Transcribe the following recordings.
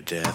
Music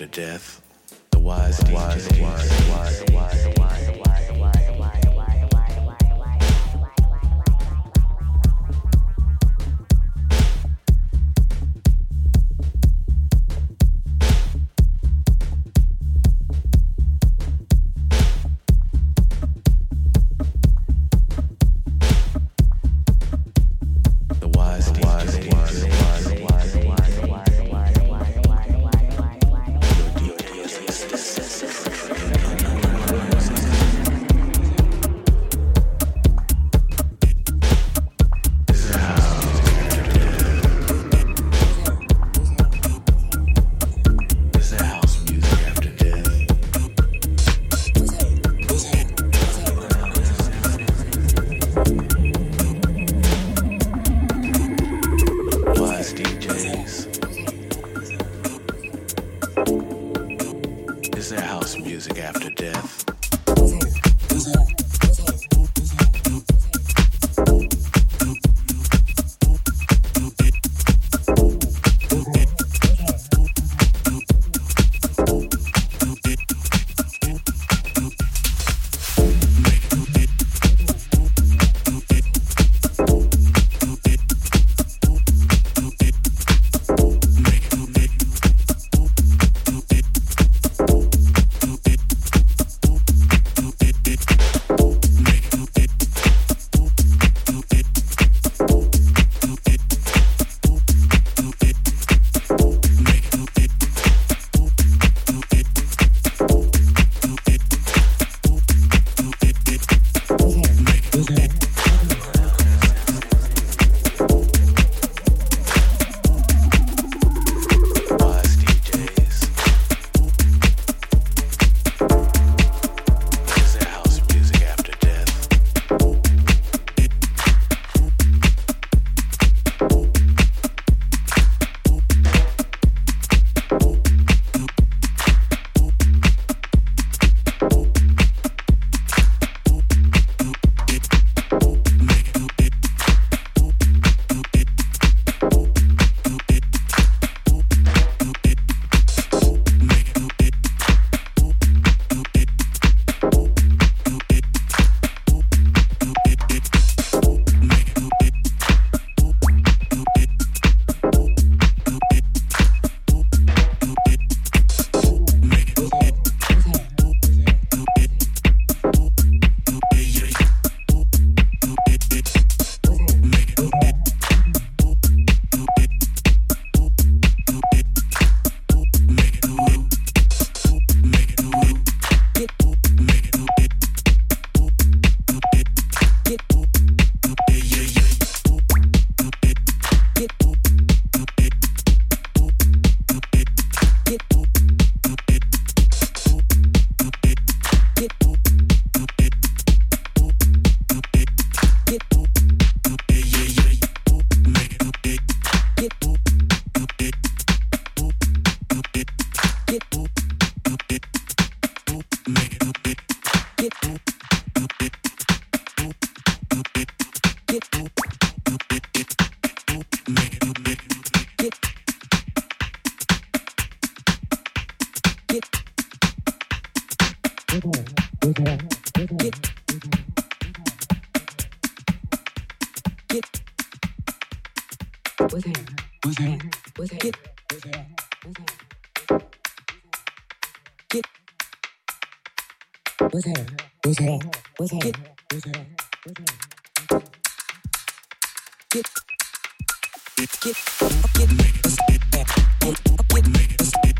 after death? Get with hair, with hair, with hair, with hair, with hair. Get get get get get get get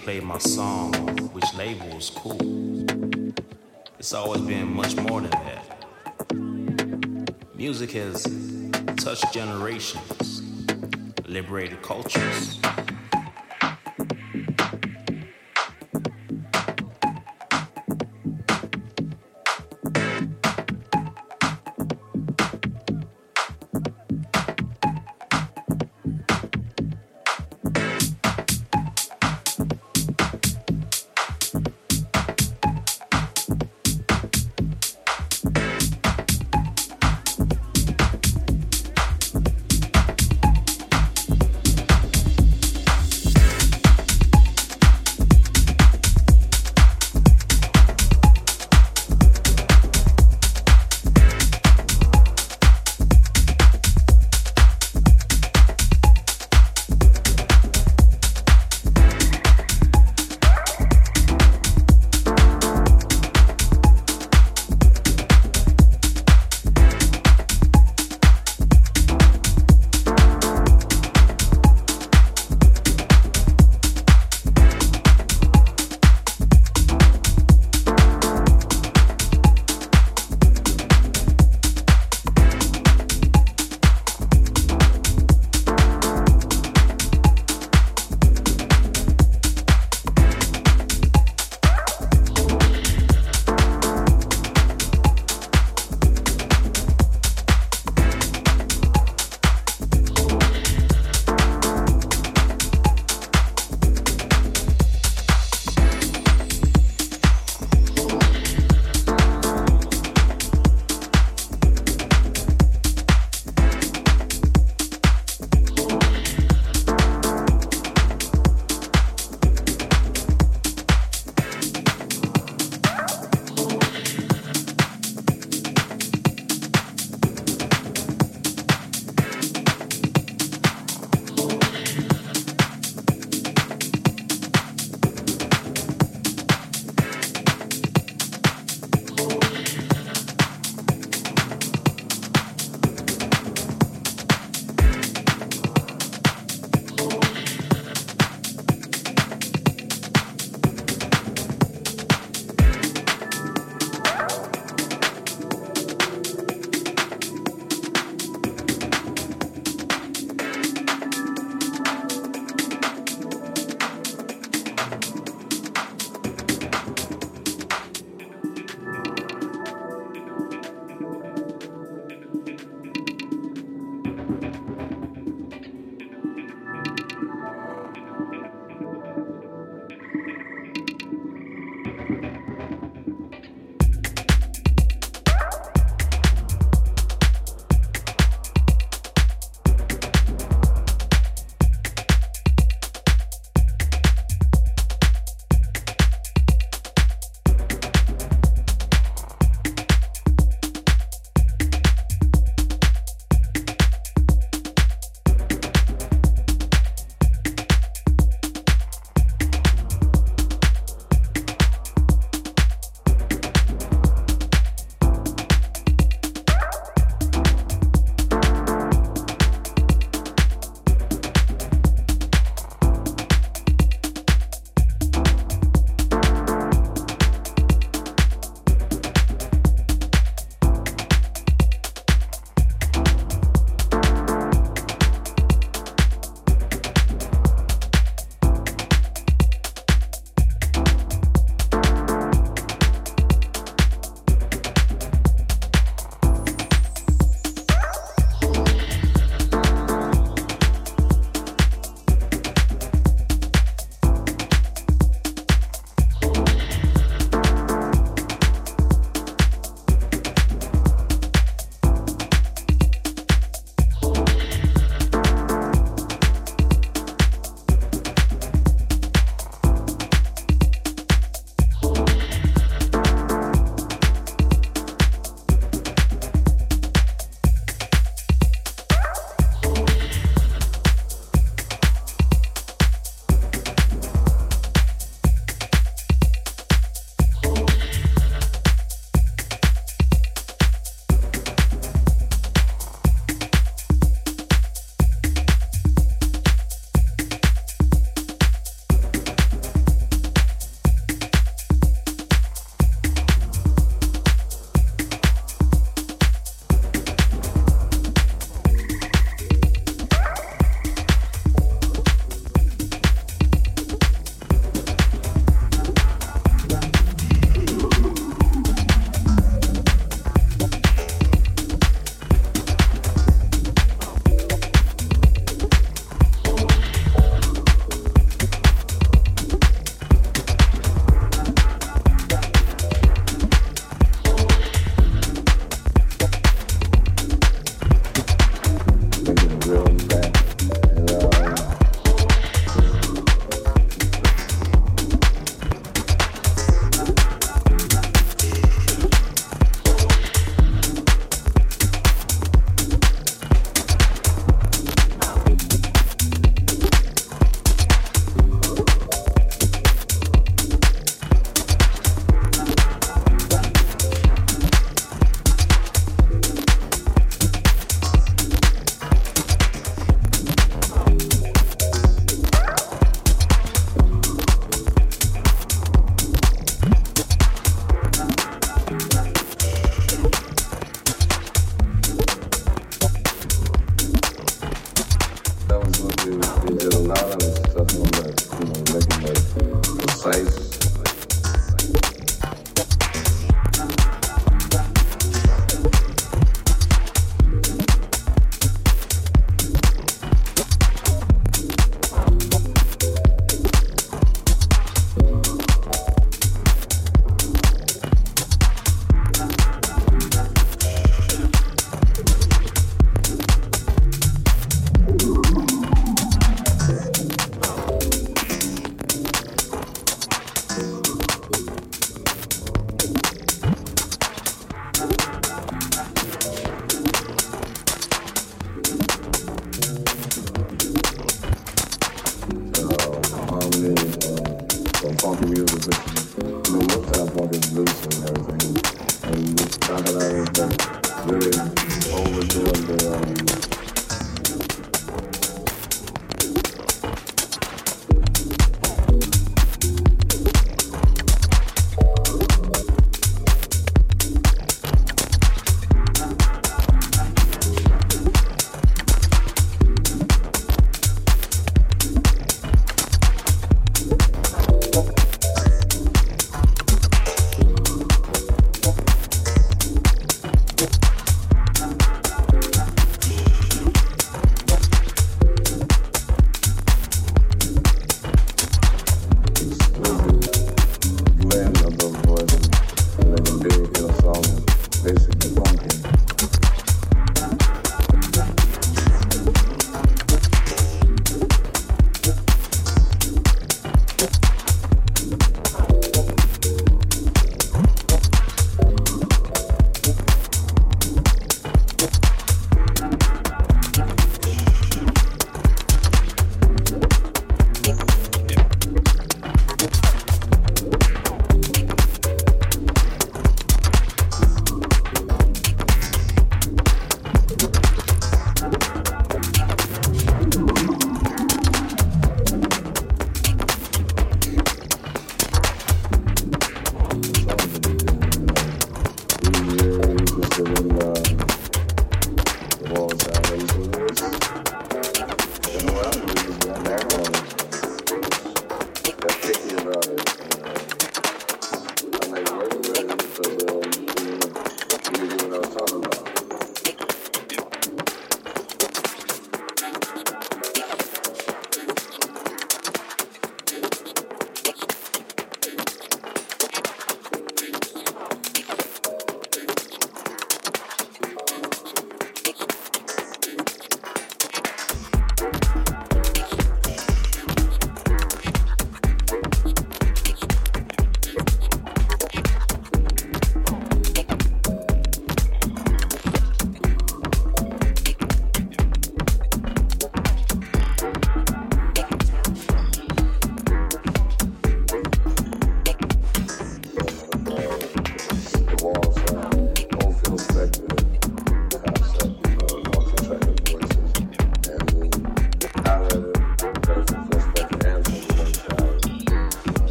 Played my song which label was cool. It's always been much more than that. Music has touched generations, liberated cultures.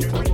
30.